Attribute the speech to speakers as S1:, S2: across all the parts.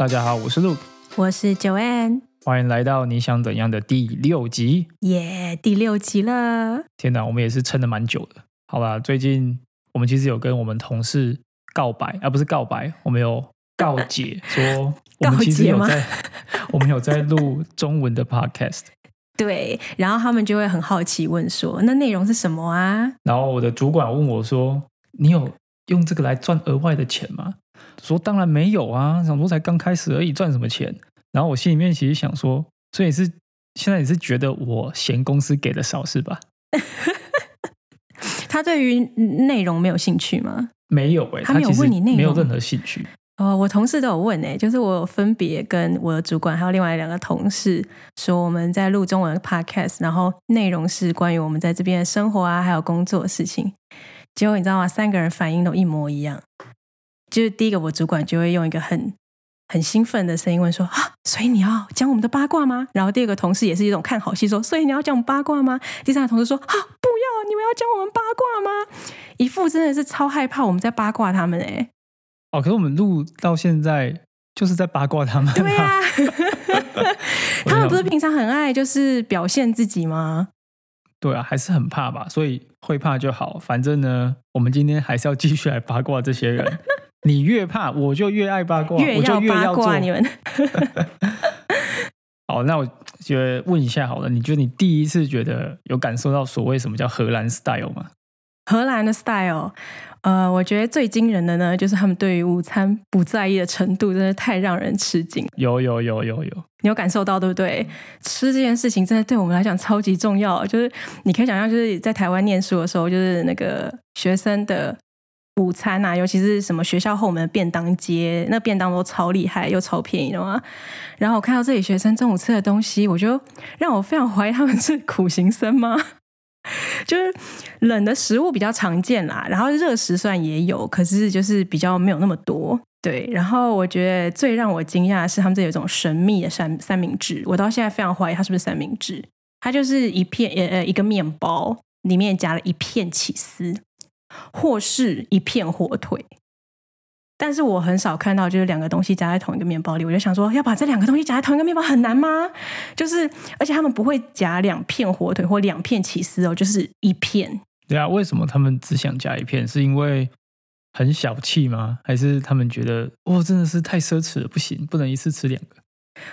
S1: 大家好，我是 Luke，
S2: 我是 Joanne，
S1: 欢迎来到你想怎样的第六集。
S2: 耶第六集了。
S1: 天哪，我们也是撑的蛮久的。好吧，最近我们其实有跟我们同事告白，而、不是告白，我们有告解 说，我们其实有在，我们有在录中文的 podcast。
S2: 对，然后他们就会很好奇问说：“那内容是什么啊
S1: 然后我的主管问我说：“你有用这个来赚额外的钱吗？”说当然没有啊，想说才刚开始而已，赚什么钱？然后我心里面其实想说，所以你是现在你是觉得我嫌公司给的少是吧？？”
S2: 他对于内容没有兴趣吗？
S1: 没有哎、
S2: 他没有问你内容
S1: 没有任何兴趣。
S2: 哦，我同事都有问诶、就是我有分别跟我的主管还有另外两个同事说，我们在录中文的 podcast，然后内容是关于我们在这边的生活啊，还有工作的事情。结果你知道吗？三个人反应都一模一样。就是第一个，我主管就会用一个很很兴奋的声音问说：“啊，所以你要讲我们的八卦吗？”然后第二个同事也是一种看好戏说：“所以你要讲八卦吗？”第三个同事说：“啊，不要，你们要讲我们八卦吗？”一副真的是超害怕我们在八卦他们诶、
S1: 哦，可是我们录到现在就是在八卦他们、
S2: 对啊，他们不是平常很爱就是表现自己吗？
S1: 对啊，还是很怕吧，所以会怕就好。反正呢，我们今天还是要继续来八卦这些人。你越怕，我就越爱八卦，
S2: 越
S1: 我就越
S2: 八
S1: 要做
S2: 卦你们。
S1: 好，那我觉得问一下好了，你觉得你第一次觉得有感受到所谓什么叫荷兰 style 吗？
S2: 荷兰的 style，呃，我觉得最惊人的呢，就是他们对于午餐不在意的程度，真的太让人吃惊。
S1: 有有有有有，
S2: 你有感受到对不对？吃这件事情真的对我们来讲超级重要。就是你可以想象，就是在台湾念书的时候，就是那个学生的午餐啊，尤其是什么学校后门的便当街，那便当都超厉害又超便宜的嘛。然后我看到这里学生中午吃的东西，我就让我非常怀疑他们是苦行僧吗？就是冷的食物比较常见啦，然后热食虽然也有，可是就是比较没有那么多。对，然后我觉得最让我惊讶的是，他们这有一种神秘的三三明治，我到现在非常怀疑它是不是三明治。它就是一片呃呃一个面包，里面夹了一片起司，或是一片火腿。但是我很少看到就是两个东西夹在同一个面包里，我就想说，要把这两个东西夹在同一个面包很难吗？就是而且他们不会夹两片火腿或两片起司哦，就是一片。
S1: 对啊，为什么他们只想夹一片？是因为很小气吗？还是他们觉得哦真的是太奢侈了，不行，不能一次吃两个？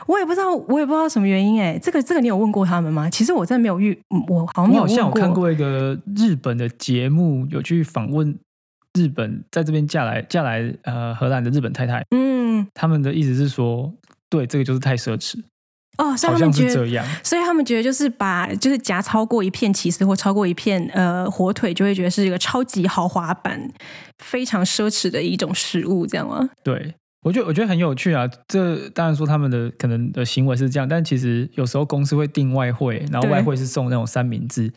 S2: 我也不知道，我也不知道什么原因哎。这个这个你有问过他们吗？其实我真的没有遇，嗯我好像没有问
S1: 我好像有看过一个日本的节目，有去访问日本在这边嫁来嫁来呃荷兰的日本太太，
S2: 嗯，
S1: 他们的意思是说，对，这个就是太奢侈，
S2: 哦，所以
S1: 好
S2: 他们觉得
S1: 像是这样。
S2: 所以他们觉得就是把就是夹超过一片起司或超过一片呃火腿，就会觉得是一个超级豪华版、非常奢侈的一种食物，这样吗？
S1: 对，我觉得我觉得很有趣啊。这当然说他们的可能的行为是这样，但其实有时候公司会订外汇，然后外汇是送那种三明治，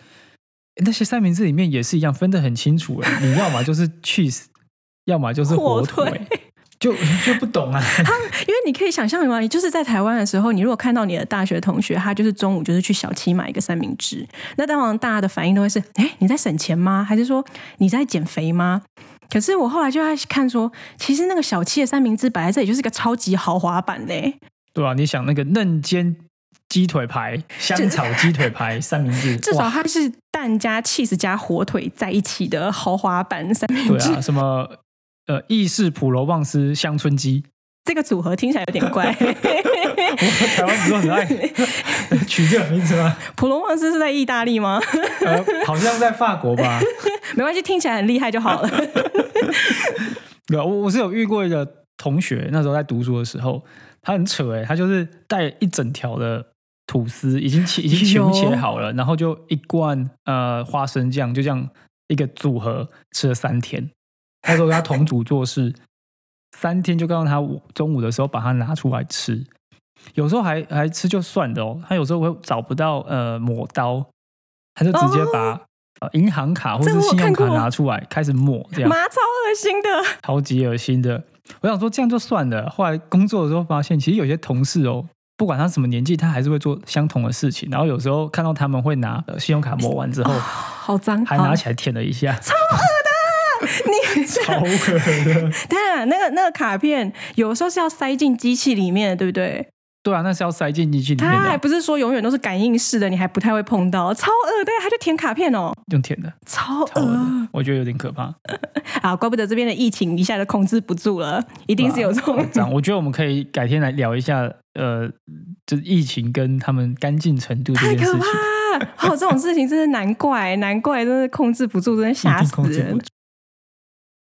S1: 那些三明治里面也是一样分得很清楚诶，你要么就是 cheese，要么就是火
S2: 火
S1: 腿，就就不懂啊。
S2: 因为你可以想象嘛？你就是在台湾的时候，你如果看到你的大学同学，他就是中午就是去小七买一个三明治，那当然大家的反应都会是：哎，你在省钱吗？还是说你在减肥吗？可是我后来就在看说，其实那个小七的三明治摆在这里就是一个超级豪华版的欸，
S1: 对啊，你想那个嫩煎鸡腿排、香草鸡腿排三明治，
S2: 至少，它是蛋加 cheese 加火腿在一起的豪华版三明治。
S1: 对啊，什么呃意式普罗旺斯乡村鸡，
S2: 这个组合听起来有点怪。
S1: 我 台湾不是很爱 取这个名字吗？
S2: 普罗旺斯是在意大利吗？
S1: 呃，好像在法国吧。
S2: 没关系，听起来很厉害就好了。
S1: 对啊，我我是有遇过一个同学，那时候在读书的时候，他很扯哎，他就是带一整条的吐司，已经切已经切好了，然后就一罐呃花生酱，就这样一个组合吃了三天。那时候跟他同组做事，三天就告诉他我中午的时候把它拿出来吃，有时候还还吃就算的哦，他有时候会找不到呃抹刀，他就直接把、呃银行卡或是信用卡拿出来开始抹，这样
S2: 妈超恶心的。
S1: 超级恶心的。我想说这样就算了，后来工作的时候发现，其实有些同事哦，不管他什么年纪，他还是会做相同的事情。然后有时候看到他们会拿呃信用卡抹完之后，
S2: 好脏，
S1: 还拿起来舔了一下，
S2: 超恶的。你
S1: 超恶的。
S2: 对啊，那个那个卡片有时候是要塞进机器里面的，对不对？
S1: 对啊，那是要塞进机器里面的，
S2: 它还不是说永远都是感应式的，你还不太会碰到，超恶对，它就填卡片哦，
S1: 用填的，
S2: 超
S1: 超恶，我觉得有点可怕。
S2: 啊！怪不得这边的疫情一下就控制不住了，一定是有这种。
S1: 我觉得我们可以改天来聊一下，呃，就是疫情跟他们干净程度这
S2: 太可
S1: 件事情，
S2: 怕！哦，这种事情真是难怪，难怪真是控制不住，真的吓死。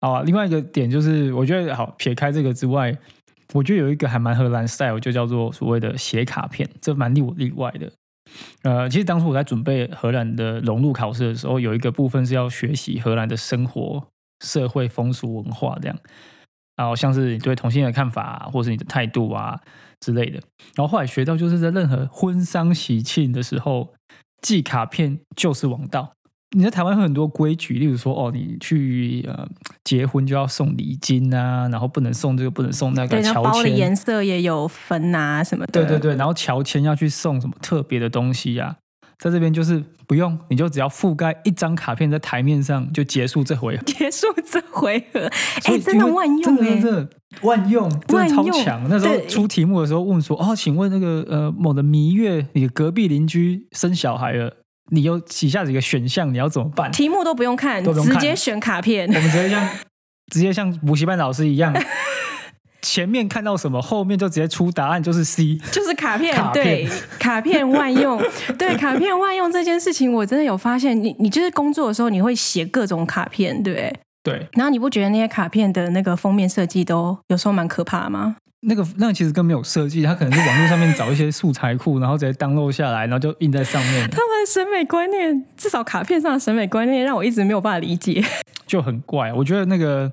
S1: 好啊，另外一个点就是，我觉得好撇开这个之外，我觉得有一个还蛮荷兰 style，就叫做所谓的写卡片，这蛮令我例外的。呃，其实当初我在准备荷兰的融入考试的时候，有一个部分是要学习荷兰的生活、社会风俗文化这样，然后像是你对同性的看法、啊，或是你的态度啊之类的。然后后来学到，就是在任何婚丧喜庆的时候，寄卡片就是王道。你在台湾有很多规矩，例如说，哦，你去呃结婚就要送礼金啊，然后不能送这个，不能送那个
S2: 对，包的，颜色也有分啊什么的。
S1: 对对对，然后乔迁要去送什么特别的东西呀、在这边就是不用，你就只要覆盖一张卡片在台面上就结束这回合。
S2: 结束这回合，哎，真的万用哎
S1: 真的真！的万用，真的超强。那时候出题目的时候问说，哦，请问那个呃某的蜜月，你的隔壁邻居生小孩了，你有以下几个选项，你要怎么办？
S2: 题目都不用看，直接选卡片
S1: 我。们直接像直接像补习班老师一样，前面看到什么，后面就直接出答案，就是 C。
S2: 就是卡片，
S1: 卡片
S2: 对，卡片万用，对，卡片万用这件事情，我真的有发现，你你就是工作的时候，你会写各种卡片，对不对？
S1: 对，
S2: 然后你不觉得那些卡片的那个封面设计都有时候蛮可怕吗？
S1: 那个那个其实根本没有设计，他可能是网络上面找一些素材库，然后直接 download 下来，然后就印在上面，
S2: 他们的审美观念，至少卡片上的审美观念，让我一直没有办法理解。
S1: 就很怪。我觉得那个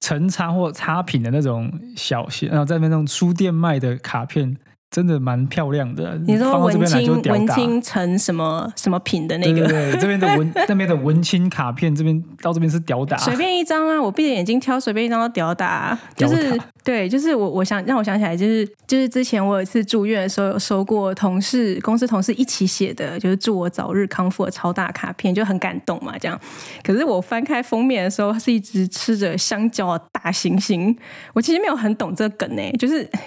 S1: 成差或差品的那种小些，然后在那种书店卖的卡片，真的蛮漂亮的。
S2: 你说文青文。青成什么什么品的那个？
S1: 对对对，这边的文那边的文青卡片，这边到这边是屌打，
S2: 随便一张啊，我闭着眼睛挑，随便一张都屌打啊、就是
S1: 打
S2: 对，就是我我想让我想起来，就是就是之前我有一次住院的时候，有收过同事公司同事一起写的，就是祝我早日康复的超大卡片，就很感动嘛，这样。可是我翻开封面的时候，是一只吃着香蕉的大猩猩，我其实没有很懂这个梗呢、就是大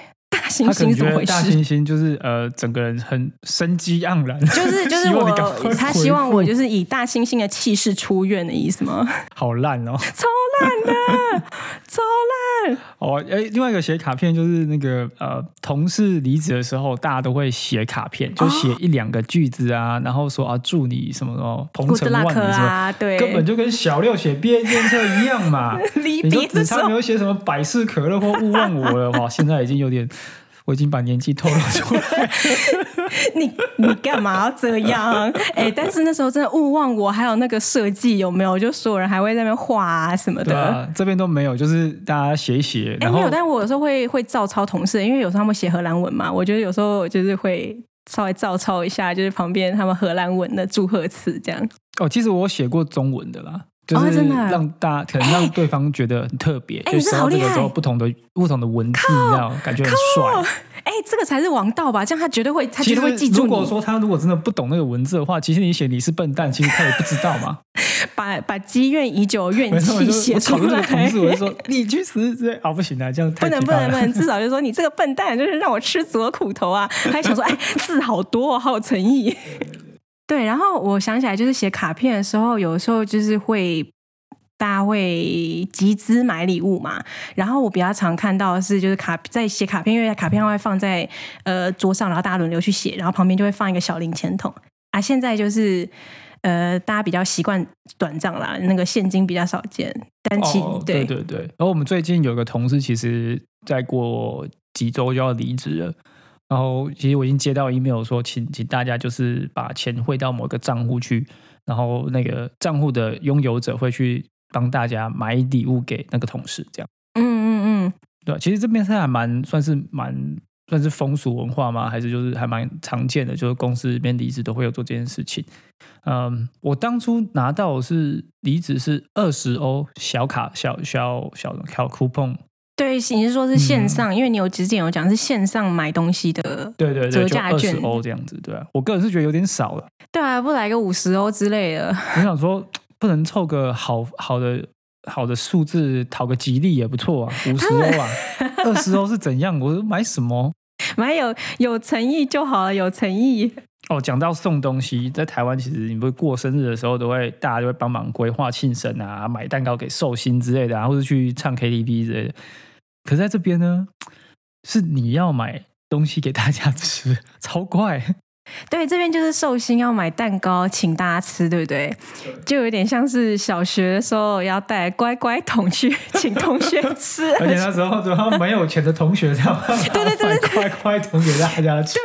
S2: 猩
S1: 他可能
S2: 猩是怎么回
S1: 觉得大猩？猩就是呃，整个人很生机盎然，
S2: 就是 就是我，他希望我就是以大猩猩的气势出院的意思吗？
S1: 好烂哦。
S2: 超烂的，超烂。
S1: 哦，哎，另外一个写卡片就是那个呃，同事离职的时候，大家都会写卡片，就写一两个句子啊，然后说啊，祝你什么什么鹏程万里什么，
S2: 啊，对，
S1: 根本就跟小六写毕业检测一样嘛。
S2: 离
S1: 你说
S2: 别的时候
S1: 只差没有写什么百事可乐或勿忘我了，哇，现在已经有点，我已经把年纪透露出来。
S2: 你你干嘛要这样？哎、但是那时候真的勿忘我，还有那个设计有没有？就所有人还会在那边画啊什么的。
S1: 这边都没有，就是大家写一写，
S2: 哎、有，但我有时候会会照抄同事，因为有时候他们写荷兰文嘛，我觉得有时候就是会稍微照抄一下，就是旁边他们荷兰文的祝贺词这样。
S1: 哦，其实我写过中文的啦。就是让大家可能让对方觉得很特别，
S2: 哎
S1: 就收到这个
S2: 你这好厉害
S1: 之后不同的不同的文字，你知道，感觉很帅。
S2: 哎、这个才是王道吧？这样他绝对会，他绝对会记住
S1: 如果
S2: 你。
S1: 说他如果真的不懂那个文字的话，其实你写你是笨蛋，其实他也不知道嘛。
S2: 把把积怨已久怨气写出
S1: 我讨论这个同
S2: 来。
S1: 事，我就说 你去死之类啊，不行啊，这样太
S2: 不能不能不能，至少就说你这个笨蛋，就是让我吃足了苦头啊！还想说，哎，字好多、哦，好有诚意。对，然后我想起来，就是写卡片的时候，有时候就是会大家会集资买礼物嘛。然后我比较常看到的是，就是卡在写卡片，因为卡片会放在呃桌上，然后大家轮流去写，然后旁边就会放一个小零钱筒啊。现在就是。呃，大家比较习惯短账啦，那个现金比较少见，但其、
S1: 哦，对对对。然后我们最近有个同事，其实再过几周就要离职了。然后其实我已经接到 email 说，请请大家就是把钱汇到某个账户去，然后那个账户的拥有者会去帮大家买礼物给那个同事，这样。
S2: 嗯嗯嗯，
S1: 对，其实这边是还蛮算是蛮算是风俗文化吗？还是就是还蛮常见的，就是公司里面离职都会有做这件事情。嗯，我当初拿到是离职是二十欧小卡小小小的小 coupon，
S2: 对，你是说是线上？因为你有之前有讲是线上买东西的，
S1: 对对对，
S2: 折价券
S1: 欧这样子，对啊，我个人是觉得有点少了。
S2: 对啊，不来个五十欧之类的，
S1: 我想说，不能凑个好好的好的数字，讨个吉利也不错啊，五十欧啊，二十欧是怎样？我买什么？
S2: 买有有诚意就好了，有诚意。
S1: 哦，讲到送东西，在台湾其实你不过生日的时候，都会大家就会帮忙规划庆生啊，买蛋糕给寿星之类的啊，或者去唱 KTV 之类的。可是在这边呢，是你要买东西给大家吃，超怪。
S2: 对，这边就是寿星要买蛋糕请大家吃，对不对？就有点像是小学的时候要带乖乖桶去 请同学吃，
S1: 而且那时候主要 没有钱的同学才
S2: 对对对
S1: 乖乖桶给大家吃，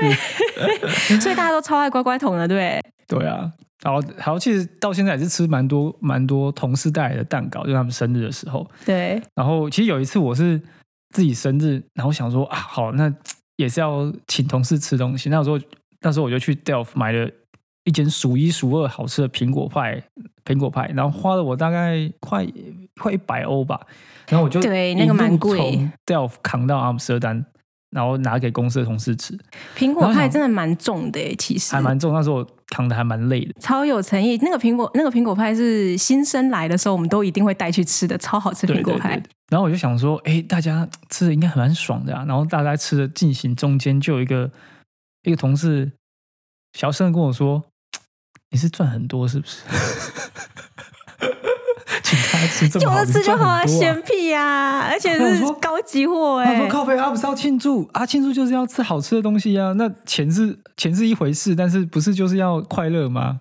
S2: 所以大家都超爱乖乖桶的，对。
S1: 对啊，然后然后其实到现在也是吃蛮多蛮多同事带来的蛋糕，就他们生日的时候。
S2: 对。
S1: 然后其实有一次我是自己生日，然后想说啊，好，那也是要请同事吃东西，那时候。那时候我就去 Delft 买了一间数一数二好吃的苹果派，苹果派，然后花了我大概快快一百欧吧，然后我就
S2: 对那个蛮贵，
S1: 从 Delft 扛到阿姆斯特丹。然后拿给公司的同事吃，
S2: 苹果派真的蛮重的其实
S1: 还蛮重。那时候我扛的还蛮累的，
S2: 超有诚意。那个苹果，那个苹果派是新生来的时候，我们都一定会带去吃的，超好吃苹果派。
S1: 然后我就想说，哎，大家吃的应该很蛮爽的啊。然后大家吃的进行中间，就有一个一个同事。小声跟我说：“你是赚很多是不是？请他吃这么好
S2: 吃就好
S1: 啊，
S2: 嫌屁呀！而且是高级货哎。
S1: 他说：‘靠背啊，不是要庆祝啊，庆祝就是要吃好吃的东西啊。那钱是钱是一回事，但是不是就是要快乐吗？’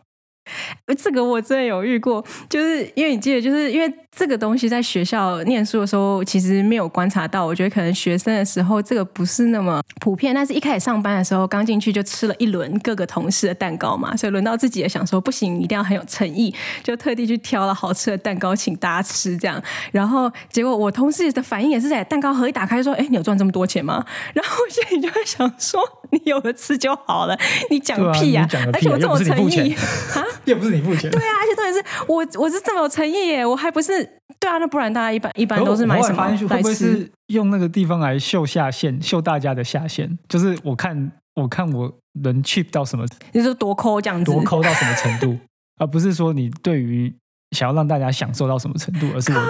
S2: 这个我真的有遇过，就是因为你记得，就是因为这个东西在学校念书的时候，其实没有观察到。我觉得可能学生的时候，这个不是那么普遍。但是一开始上班的时候，刚进去就吃了一轮各个同事的蛋糕嘛，所以轮到自己也想说，不行，一定要很有诚意，就特地去挑了好吃的蛋糕请大家吃。这样，然后结果我同事的反应也是在蛋糕盒一打开说：“哎，你有赚这么多钱吗？” 然后我心里就会想说：“你有的吃就好了，你讲屁呀！而且我这么诚意
S1: 啊。”又不是你付钱，
S2: 对啊，而且重点是我我是这么有诚意耶，我还不是对啊，那不然大家一般一般都是买什么
S1: 会不会是用那个地方来秀下限，秀大家的下限？就是我看我看我能 cheap 到什么，
S2: 就是多抠这样子，
S1: 多抠到什么程度，而不是说你对于想要让大家享受到什么程度，而是我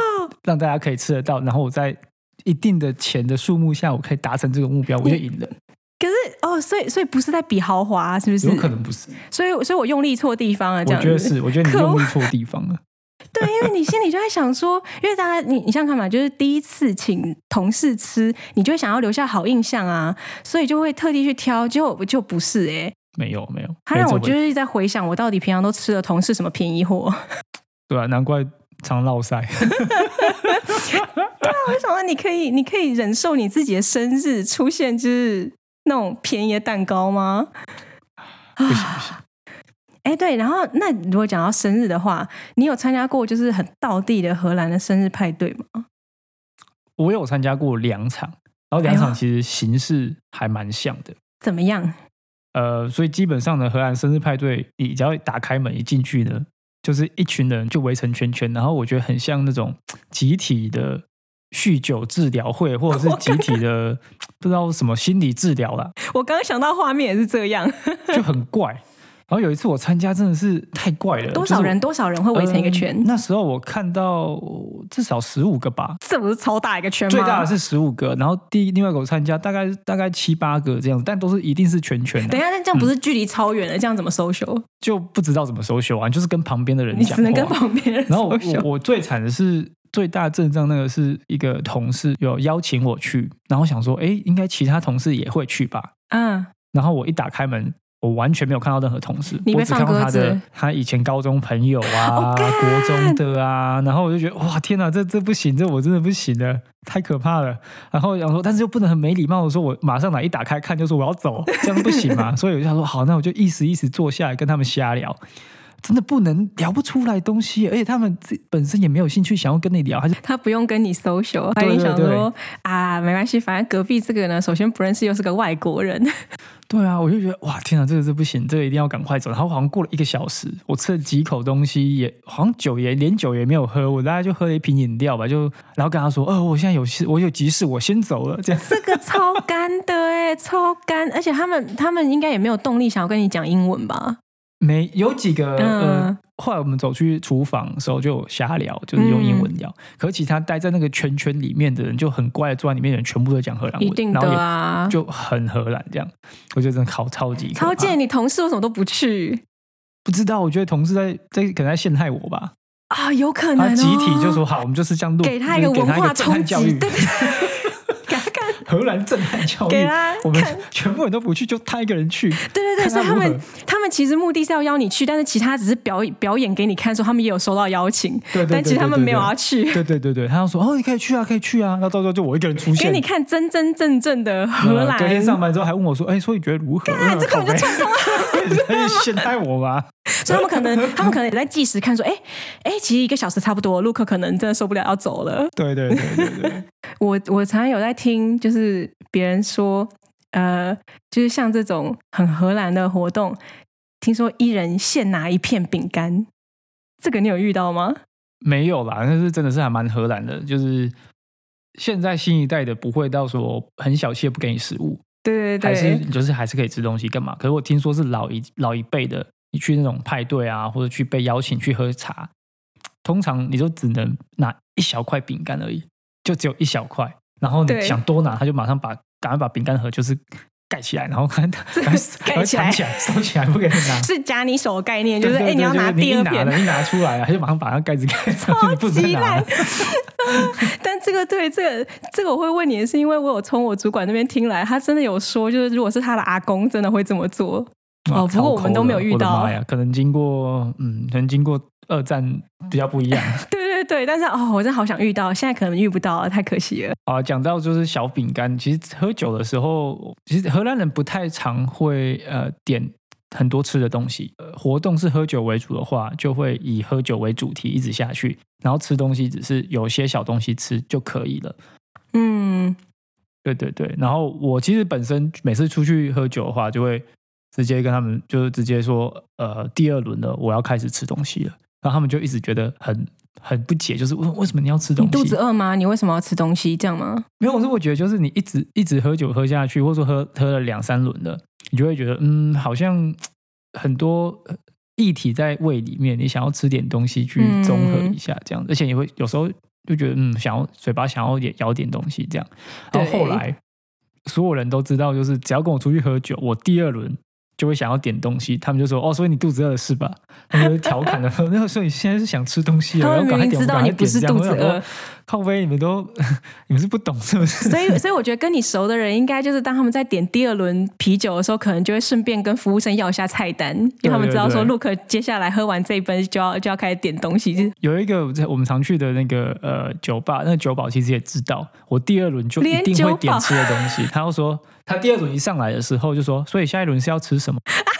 S1: 让大家可以吃得到，然后我在一定的钱的数目下，我可以达成这个目标，我就赢了。
S2: 可是哦，所以所以不是在比豪华，是不是？
S1: 有可能不是。
S2: 所以所以我用力错地方了，这样。
S1: 我觉得是，我觉得你用力错地方了。
S2: 对，因为你心里就在想说，因为大家你你想想看嘛，就是第一次请同事吃，你就会想要留下好印象啊，所以就会特地去挑，结果就不是哎，
S1: 没有没有。
S2: 他让我就是在回想，我到底平常都吃了同事什么便宜货？
S1: 对啊，难怪常落塞。
S2: 对啊，我想说，你可以你可以忍受你自己的生日出现就是。那种便宜的蛋糕吗？
S1: 不行不行。
S2: 哎，对，然后那如果讲到生日的话，你有参加过就是很道地的荷兰的生日派对吗？
S1: 我有参加过两场，然后两场其实形式还蛮像的。
S2: 怎么样？
S1: 呃，所以基本上呢，荷兰生日派对，你只要打开门一进去呢，就是一群人就围成圈圈，然后我觉得很像那种集体的。酗酒治疗会，或者是集体的不知道什么心理治疗啦。
S2: 我刚刚想到画面也是这样，
S1: 就很怪。然后有一次我参加，真的是太怪了。
S2: 多少人？多少人会围成一个圈？
S1: 那时候我看到至少十五个吧。
S2: 这不是超大一个圈吗？
S1: 最大的是十五个。然后第另外一个我参加，大概大概七八个这样子，但都是一定是全圈。
S2: 等一下，那这样不是距离超远了？这样怎么收修？
S1: 就不知道怎么收修啊，就是跟旁边的人讲，
S2: 只能跟旁边人。
S1: 然后我我最惨的是。最大阵仗那个是一个同事有邀请我去，然后想说，哎，应该其他同事也会去吧？嗯，然后我一打开门，我完全没有看到任何同事，我只看到他的他以前高中朋友啊，国中的啊，然后我就觉得哇，天哪，这这不行，这我真的不行了，太可怕了。然后想说，但是又不能很没礼貌的说，我马上来一打开看就说我要走，这样不行嘛？所以我就想说，好，那我就意思意思坐下来跟他们瞎聊。真的不能聊不出来东西，而且他们自本身也没有兴趣想要跟你聊，还是
S2: 他不用跟你 social，他就想说啊，没关系，反正隔壁这个呢，首先不认识，又是个外国人。
S1: 对啊，我就觉得哇，天啊，这个是不行，这个一定要赶快走。然后好像过了一个小时，我吃了几口东西，也好像酒也连酒也没有喝，我大概就喝了一瓶饮料吧，就然后跟他说，哦，我现在有事，我有急事，我先走了。这样
S2: 这个超干的哎，超干，而且他们他们应该也没有动力想要跟你讲英文吧。
S1: 没有几个呃后来我们走去厨房的时候就有瞎聊，就是用英文聊。可是其他待在那个圈圈里面的人就很乖，坐在里面的人全部都讲荷兰文，
S2: 一定
S1: 然后就很荷兰这样。我觉得真的好超级
S2: 超贱！你同事为什么都不去
S1: 不知道，我觉得同事在在可能在陷害我吧。
S2: 啊？有可能、哦、
S1: 集体就说好，我们就是这样录，
S2: 给他一个文化冲击对，给他看，
S1: 荷兰震撼教育
S2: 给他，
S1: 我们全部人都不去，就他一个人去。
S2: 对对对，所以他们他们其实目的是要邀你去，但是其他只是表演表演给你看，说他们也有收到邀请，
S1: 对对对
S2: 但其实他们没有要去。
S1: 对对对对，他要说哦，你可以去啊，可以去啊。那到时候就我一个人出现，
S2: 给你看真真正正的荷兰，
S1: 呃隔天上班之后还问我说，哎，所以你觉得如何？
S2: 干这根本就串通啊！
S1: 在陷害我吧？
S2: 所以他们可能他们可能也在计时看说，哎哎，其实一个小时差不多，陆克可能真的受不了要走了。
S1: 对对对对对，
S2: 我我常常有在听，就是别人说，呃，就是像这种很荷兰的活动，听说一人限拿一片饼干，这个你有遇到吗？
S1: 没有啦，但是真的是还蛮荷兰的，就是现在新一代的不会到说很小气不给你食物，
S2: 对对对
S1: 还是就是还是可以吃东西干嘛？可是我听说是老一老一辈的，你去那种派对啊，或者去被邀请去喝茶，通常你就只能拿一小块饼干而已，就只有一小块，然后你想多拿，他就马上把赶快把饼干盒就是盖起来，然后赶快赶快
S2: 盖起来
S1: 藏起来收起来，不给你拿。
S2: 是夹你手的概念，就是哎、你要拿第二片
S1: 一拿出来啊，他就马上把那盖子盖上不能再
S2: 极烂
S1: 拿。。
S2: 但这个对这个这个我会问你，是因为我有从我主管那边听来，他真的有说，就是如果是他的阿公，真的会这么做。哦不过我们都没有遇到
S1: 可能经过嗯，可能经过二战比较不一样。
S2: 对对 对，但是哦，我真的好想遇到，现在可能遇不到了，太可惜了。
S1: 啊，讲到就是小饼干，其实喝酒的时候，其实荷兰人不太常会呃点很多吃的东西。呃，活动是喝酒为主的话，就会以喝酒为主题一直下去，然后吃东西只是有些小东西吃就可以了。
S2: 嗯，
S1: 对对对，然后我其实本身每次出去喝酒的话，就会直接跟他们就是直接说，呃，第二轮了，我要开始吃东西了。然后他们就一直觉得很很不解，就是为为什么你要吃东西？
S2: 你肚子饿吗？你为什么要吃东西？这样吗？
S1: 没有，我是我觉得就是你一直一直喝酒喝下去，或者说喝喝了两三轮了，你就会觉得嗯，好像很多呃液体在胃里面，你想要吃点东西去综合一下，这样，而且你会有时候就觉得嗯，想要嘴巴想要也咬点东西这样。然后后来所有人都知道，就是只要跟我出去喝酒，我第二轮。就会想要点东西，他们就说：“哦，所以你肚子饿了是吧？”他们就调侃的说：“ 那个，所以你现在是想吃东西了，
S2: 他
S1: 然后赶快点，
S2: 们明明知道你不是肚子饿
S1: 我想说，靠背，你们都 你们是不懂是不是？
S2: 所以，所以我觉得跟你熟的人，应该就是当他们在点第二轮啤酒的时候，可能就会顺便跟服务生要一下菜单，因为他们知道说
S1: 对对
S2: 陆克接下来喝完这一杯就要就要开始点东西。
S1: 有一个我们常去的那个呃酒吧，那个酒保其实也知道，我第二轮就一定会点吃的东西。他就说，他第二轮一上来的时候就说，所以下一轮是要吃什么？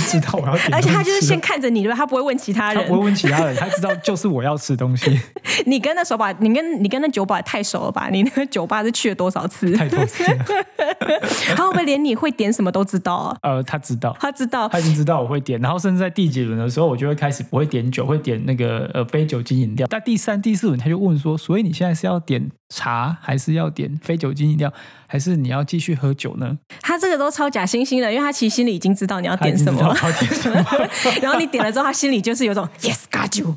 S1: 知道我要点
S2: 而且他就是先看着你，对吧？他不会问其他人
S1: 他不。会问其他人，他知道就是我要吃东西，
S2: 你跟那手把，你跟你跟那酒保也太熟了吧？你那个酒吧是去了多少次？
S1: 太多次了。
S2: 他会不会连你会点什么都知道啊？
S1: 呃，他知道。
S2: 他知道
S1: 他已经知道我会点，然后甚至在第几轮的时候，我就会开始不会点酒，会点那个呃非酒精饮料。但第三、第四轮他就问说：“所以你现在是要点茶，还是要点非酒精饮料，还是你要继续喝酒呢
S2: 他这个都超假惺惺的，因为他其实心里已经知道你要？”点什么？然后你点了之后，他心里就是有种 yes got you，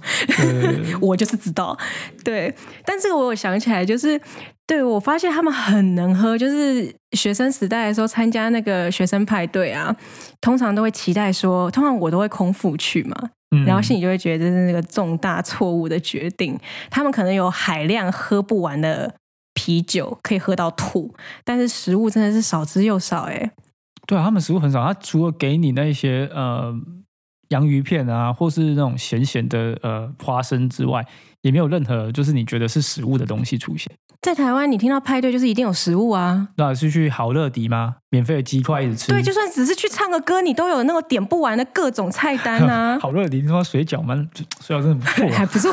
S2: 我就是知道。对，但这个我有想起来，就是对我发现他们很能喝，就是学生时代的时候参加那个学生派对啊，通常都会期待说，通常我都会空腹去嘛，
S1: 嗯
S2: 然后心里就会觉得这是那个重大错误的决定。他们可能有海量喝不完的啤酒，可以喝到吐，但是食物真的是少之又少、欸。
S1: 对啊，他们食物很少，他除了给你那些呃洋芋片啊，或是那种咸咸的呃花生之外，也没有任何就是你觉得是食物的东西出现。
S2: 在台湾，你听到派对就是一定有食物啊。
S1: 那是去好乐迪吗？免费的鸡块一直吃？
S2: 对，就算只是去唱个歌，你都有那个点不完的各种菜单啊。
S1: 好乐迪，你说水饺吗？水饺真的不错、啊，
S2: 还不错，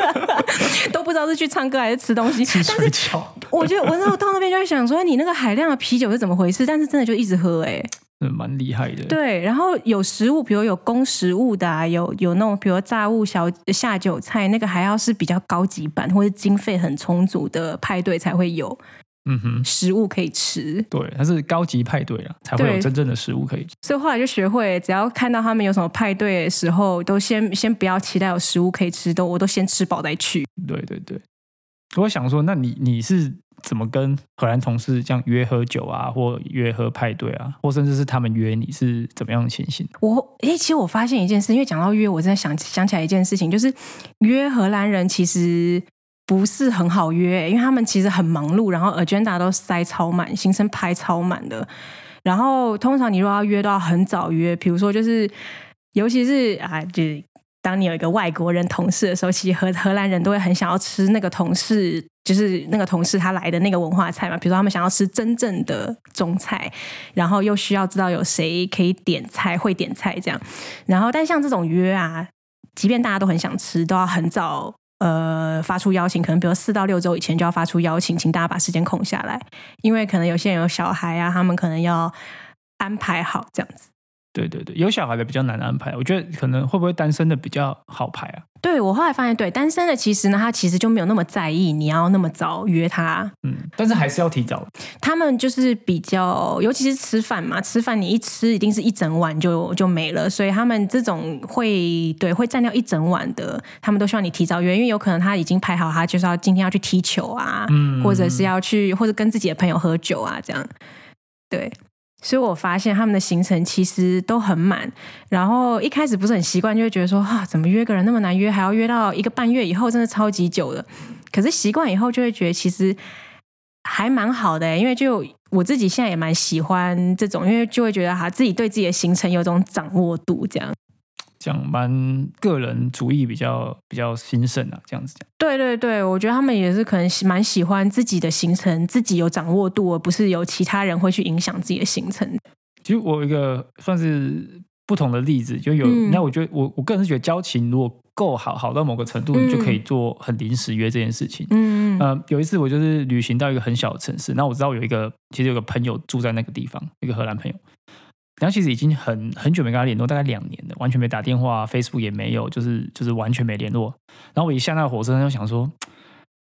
S2: 都不知道是去唱歌还是吃东西。
S1: 吃水饺
S2: 我觉得我那时候到那边就在想说，你那个海量的啤酒是怎么回事？但是真的就一直喝、欸，
S1: 蛮厉害的。
S2: 对。然后有食物，比如有供食物的、啊，有有那种比如炸物小下酒菜，那个还要是比较高级版或者经费很充足的派对才会有。
S1: 嗯哼，
S2: 食物可以吃。
S1: 对，它是高级派对啊，才会有真正的食物可以吃。
S2: 所以后来就学会，只要看到他们有什么派对的时候，都先先不要期待有食物可以吃，都我都先吃饱再去。
S1: 对对对，我想说，那你你是怎么跟荷兰同事这样约喝酒啊，或约喝派对啊，或甚至是他们约你是怎么样的情形？
S2: 我诶，其实我发现一件事，因为讲到约，我真的想想起来一件事情，就是约荷兰人其实不是很好约，因为他们其实很忙碌，然后 agenda 都塞超满，行程排超满的。然后通常你如果要约，都要很早约，比如说就是，尤其是啊，就是当你有一个外国人同事的时候，其实荷荷兰人都会很想要吃那个同事，就是那个同事他来的那个文化菜嘛。比如说他们想要吃真正的中菜，然后又需要知道有谁可以点菜，会点菜这样。然后，但像这种约啊，即便大家都很想吃，都要很早呃发出邀请，可能比如四到六周以前就要发出邀请，请大家把时间空下来，因为可能有些人有小孩啊，他们可能要安排好这样子。
S1: 对对对，有小孩的比较难安排，我觉得可能会不会单身的比较好排啊？
S2: 对我后来发现，对单身的其实呢，他其实就没有那么在意你要那么早约他，
S1: 嗯，但是还是要提早。
S2: 他们就是比较，尤其是吃饭嘛，吃饭你一吃一定是一整晚就就没了，所以他们这种会对会占掉一整晚的，他们都希望你提早约，因为有可能他已经排好，他就是要今天要去踢球啊，
S1: 嗯
S2: 或者是要去或者跟自己的朋友喝酒啊，这样对。所以我发现他们的行程其实都很满，然后一开始不是很习惯，就会觉得说啊，怎么约个人那么难约，还要约到一个半月以后，真的超级久了。可是习惯以后，就会觉得其实还蛮好的、因为就我自己现在也蛮喜欢这种，因为就会觉得哈，自己对自己的行程有种掌握度，这样。
S1: 讲蛮个人主义比较比较兴盛啊，这样子讲。
S2: 对对对，我觉得他们也是可能喜蛮喜欢自己的行程，自己有掌握度，而不是由其他人会去影响自己的行程。
S1: 其实我有一个算是不同的例子，就有
S2: 嗯
S1: 那、我觉得我我个人是觉得交情如果够好，好到某个程度，
S2: 嗯
S1: 你就可以做很临时约这件事情。
S2: 嗯
S1: 呃，有一次我就是旅行到一个很小的城市，那我知道有一个其实有个朋友住在那个地方，一个荷兰朋友。然后其实已经很很久没跟他联络，大概两年了，完全没打电话，Facebook 也没有，就是就是完全没联络。然后我一下那个火车站就想说，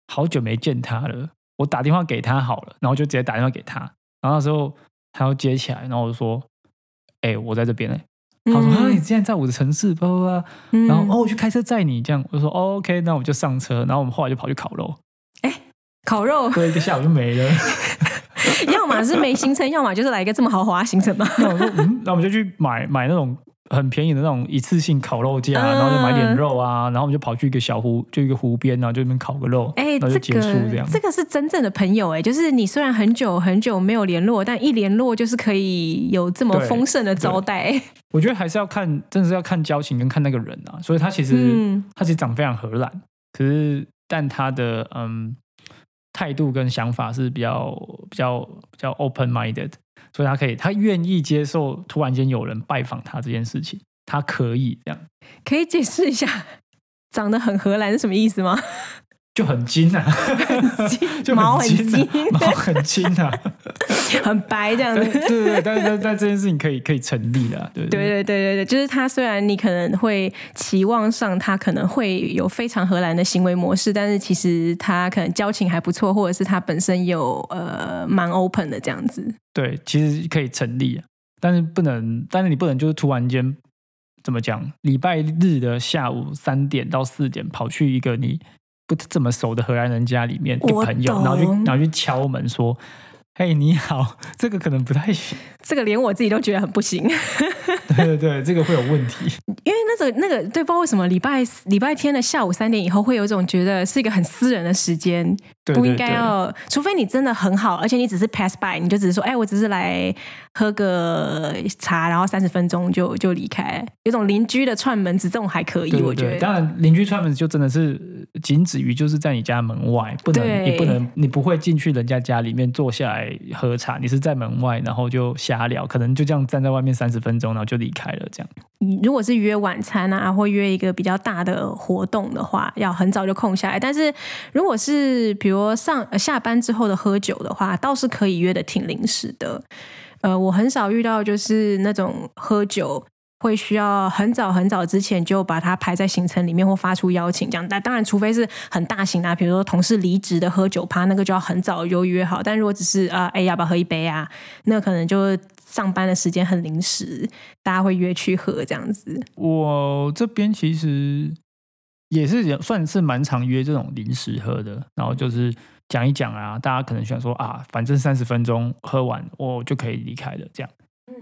S1: 好久没见他了，我打电话给他好了，然后就直接打电话给他。然后那时候他要接起来，然后我就说：“哎、我在这边哎、他说：“啊，你现在在我的城市，叭叭叭。”
S2: 嗯
S1: 然后哦，我去开车载你，这样我就说、哦、OK，那我们就上车。然后我们后来就跑去烤肉，哎
S2: 烤肉，
S1: 对，一个下午就没了。
S2: 要么是没行程，要么就是来一个这么豪华的行程嘛。
S1: 那我说，嗯，那我们就去买买那种很便宜的那种一次性烤肉架，
S2: 嗯
S1: 然后就买点肉啊，然后我们就跑去一个小湖，就一个湖边，然后就那边烤个肉，
S2: 哎、
S1: 然后就
S2: 这个
S1: 结束这样。
S2: 这个是真正的朋友哎、就是你虽然很久很久没有联络，但一联络就是可以有这么
S1: 对
S2: 丰盛的招待。
S1: 我觉得还是要看，真的是要看交情跟看那个人啊。所以他其实、
S2: 嗯
S1: 他其实长非常荷兰，可是但他的嗯态度跟想法是比较比较比较 open minded，所以他可以他愿意接受突然间有人拜访他这件事情，他可以这样。
S2: 可以解释一下长得很荷兰是什么意思吗？
S1: 就很精啊，就
S2: 毛很
S1: 精、毛很精 啊，
S2: 很白这样
S1: 对
S2: 子。
S1: 对对，但但但这件事情可以可以成立的啊，对
S2: 对对对对对，就是他虽然你可能会期望上他可能会有非常荷兰的行为模式，但是其实他可能交情还不错，或者是他本身有呃蛮 open 的这样子。
S1: 对，其实可以成立啊，但是不能，但是你不能就是突然间怎么讲，礼拜日的下午三点到四点跑去一个你不怎么熟的荷兰人家里面的
S2: 我
S1: 朋友，然后去然后去敲门说。嘿，你好，这个可能不太行。
S2: 这个连我自己都觉得很不行，
S1: 对对对，这个会有问题。
S2: 因为那个那个对，不知道为什么礼拜礼拜天的下午三点以后会有一种觉得是一个很私人的时间，不应该
S1: 对对对
S2: 要，除非你真的很好，而且你只是 pass by，你就只是说，哎，我只是来喝个茶，然后三十分钟就就离开，有种邻居的串门子，这种还可以，我觉得。
S1: 当然邻居串门子就真的是仅止于就是在你家门外，不能你不能你不会进去人家家里面坐下来喝茶，你是在门外，然后就瞎聊，可能就这样站在外面三十分钟，然后就离开了这样。
S2: 如果是约晚餐啊，或约一个比较大的活动的话，要很早就空下来。但是如果是比如上下班之后的喝酒的话，倒是可以约的挺临时的。呃，我很少遇到就是那种喝酒会需要很早很早之前就把它排在行程里面或发出邀请这样。但当然，除非是很大型啊，比如说同事离职的喝酒趴，那个就要很早就约好。但如果只是啊，哎，要不要喝一杯啊？那可能就上班的时间很临时，大家会约去喝这样子。
S1: 我这边其实也是算是蛮常约这种临时喝的，然后就是讲一讲啊，大家可能想说啊，反正三十分钟喝完我就可以离开了，这样。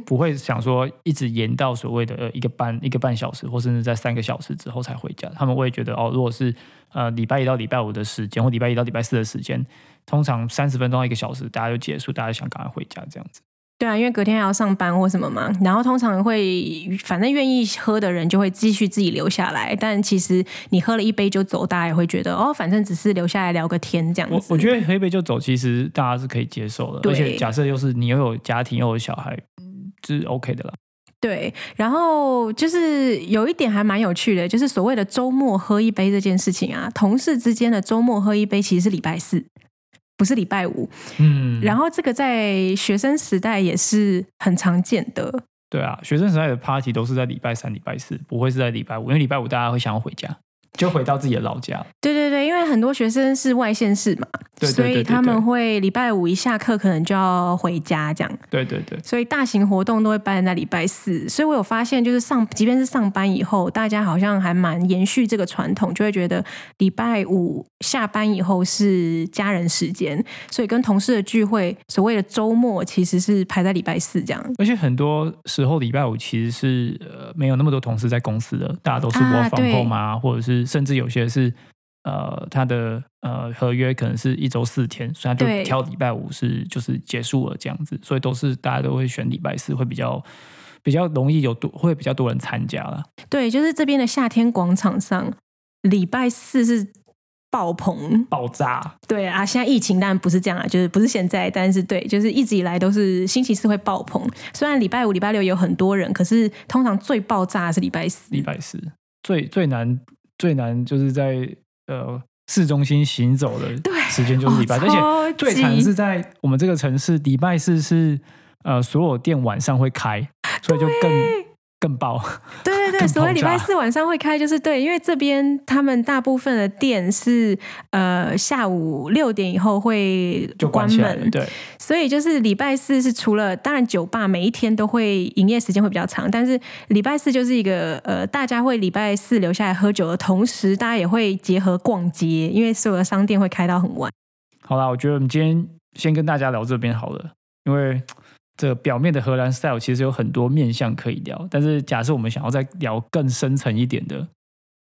S1: 不会想说一直延到所谓的呃一个半一个半小时，或甚至在三个小时之后才回家。他们会觉得哦，如果是呃礼拜一到礼拜五的时间，或礼拜一到礼拜四的时间，通常三十分钟一个小时，大家就结束，大家想赶快回家这样子。
S2: 对啊，因为隔天还要上班或什么嘛。然后通常会，反正愿意喝的人就会继续自己留下来。但其实你喝了一杯就走，大家也会觉得哦，反正只是留下来聊个天这样子。
S1: 我我觉得喝一杯就走，其实大家是可以接受的。而且假设又是你又有家庭又有小孩。是 OK 的了，
S2: 对。然后就是有一点还蛮有趣的，就是所谓的周末喝一杯这件事情啊，同事之间的周末喝一杯其实是礼拜四，不是礼拜五。嗯。然后这个在学生时代也是很常见的。
S1: 对啊，学生时代的 party 都是在礼拜三、礼拜四，不会是在礼拜五，因为礼拜五大家会想要回家。就回到自己的老家。
S2: 对对对，因为很多学生是外县市嘛，所以他们会礼拜五一下课可能就要回家这样。
S1: 对对对，
S2: 所以大型活动都会办在礼拜四。所以我有发现，就是上即便是上班以后，大家好像还蛮延续这个传统，就会觉得礼拜五下班以后是家人时间，所以跟同事的聚会，所谓的周末其实是排在礼拜四这样。
S1: 而且很多时候礼拜五其实是呃没有那么多同事在公司的，大家都是窝房后嘛，或者是。甚至有些是，呃，他的呃合约可能是一周四天，所以他就挑礼拜五是就是结束了这样子，所以都是大家都会选礼拜四，会比较比较容易有多会比较多人参加了。
S2: 对，就是这边的夏天广场上，礼拜四是爆棚
S1: 爆炸。
S2: 对啊，现在疫情当然不是这样啊，就是不是现在，但是对，就是一直以来都是星期四会爆棚。虽然礼拜五、礼拜六有很多人，可是通常最爆炸是礼拜四。
S1: 礼拜四最最难。最难就是在呃市中心行走的时间就是礼拜，而且最惨是在我们这个城市，礼拜四是呃所有店晚上会开，所以就更更爆。
S2: 对。对 对，所谓礼拜四晚上会开，就是对，因为这边他们大部分的店是呃下午六点以后会
S1: 就关门，对，
S2: 所以就是礼拜四是除了当然酒吧每一天都会营业时间会比较长，但是礼拜四就是一个呃大家会礼拜四留下来喝酒的同时，大家也会结合逛街，因为所有的商店会开到很晚。
S1: 好啦，我觉得我们今天先跟大家聊这边好了，因为。这表面的荷兰 style 其实有很多面向可以聊，但是假设我们想要再聊更深层一点的，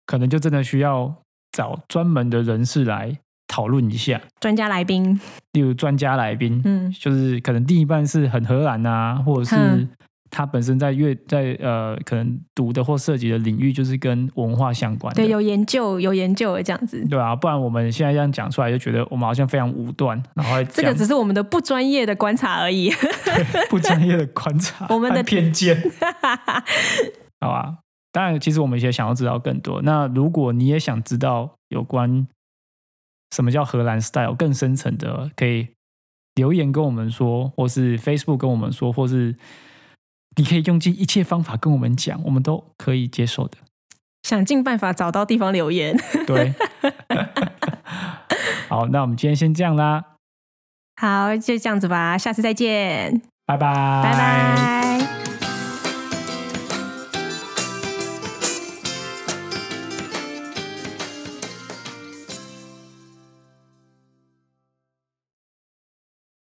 S1: 可能就真的需要找专门的人士来讨论一下。
S2: 专家来宾，
S1: 例如专家来宾，嗯，就是可能另一半是很荷兰啊，或者是。他本身在乐在呃，可能读的或涉及的领域就是跟文化相关的，
S2: 对，有研究有研究的这样子，
S1: 对啊，不然我们现在这样讲出来，就觉得我们好像非常武断，然后
S2: 这个只是我们的不专业的观察而已，
S1: 不专业的观察，
S2: 我们的
S1: 偏见，好啊？当然，其实我们也想要知道更多。那如果你也想知道有关什么叫荷兰 style 更深层的，可以留言跟我们说，或是 Facebook 跟我们说，或是。你可以用尽一切方法跟我们讲，我们都可以接受的。
S2: 想尽办法找到地方留言。
S1: 对，好，那我们今天先这样啦。
S2: 好，就这样子吧，下次再见。
S1: 拜拜，
S2: 拜拜。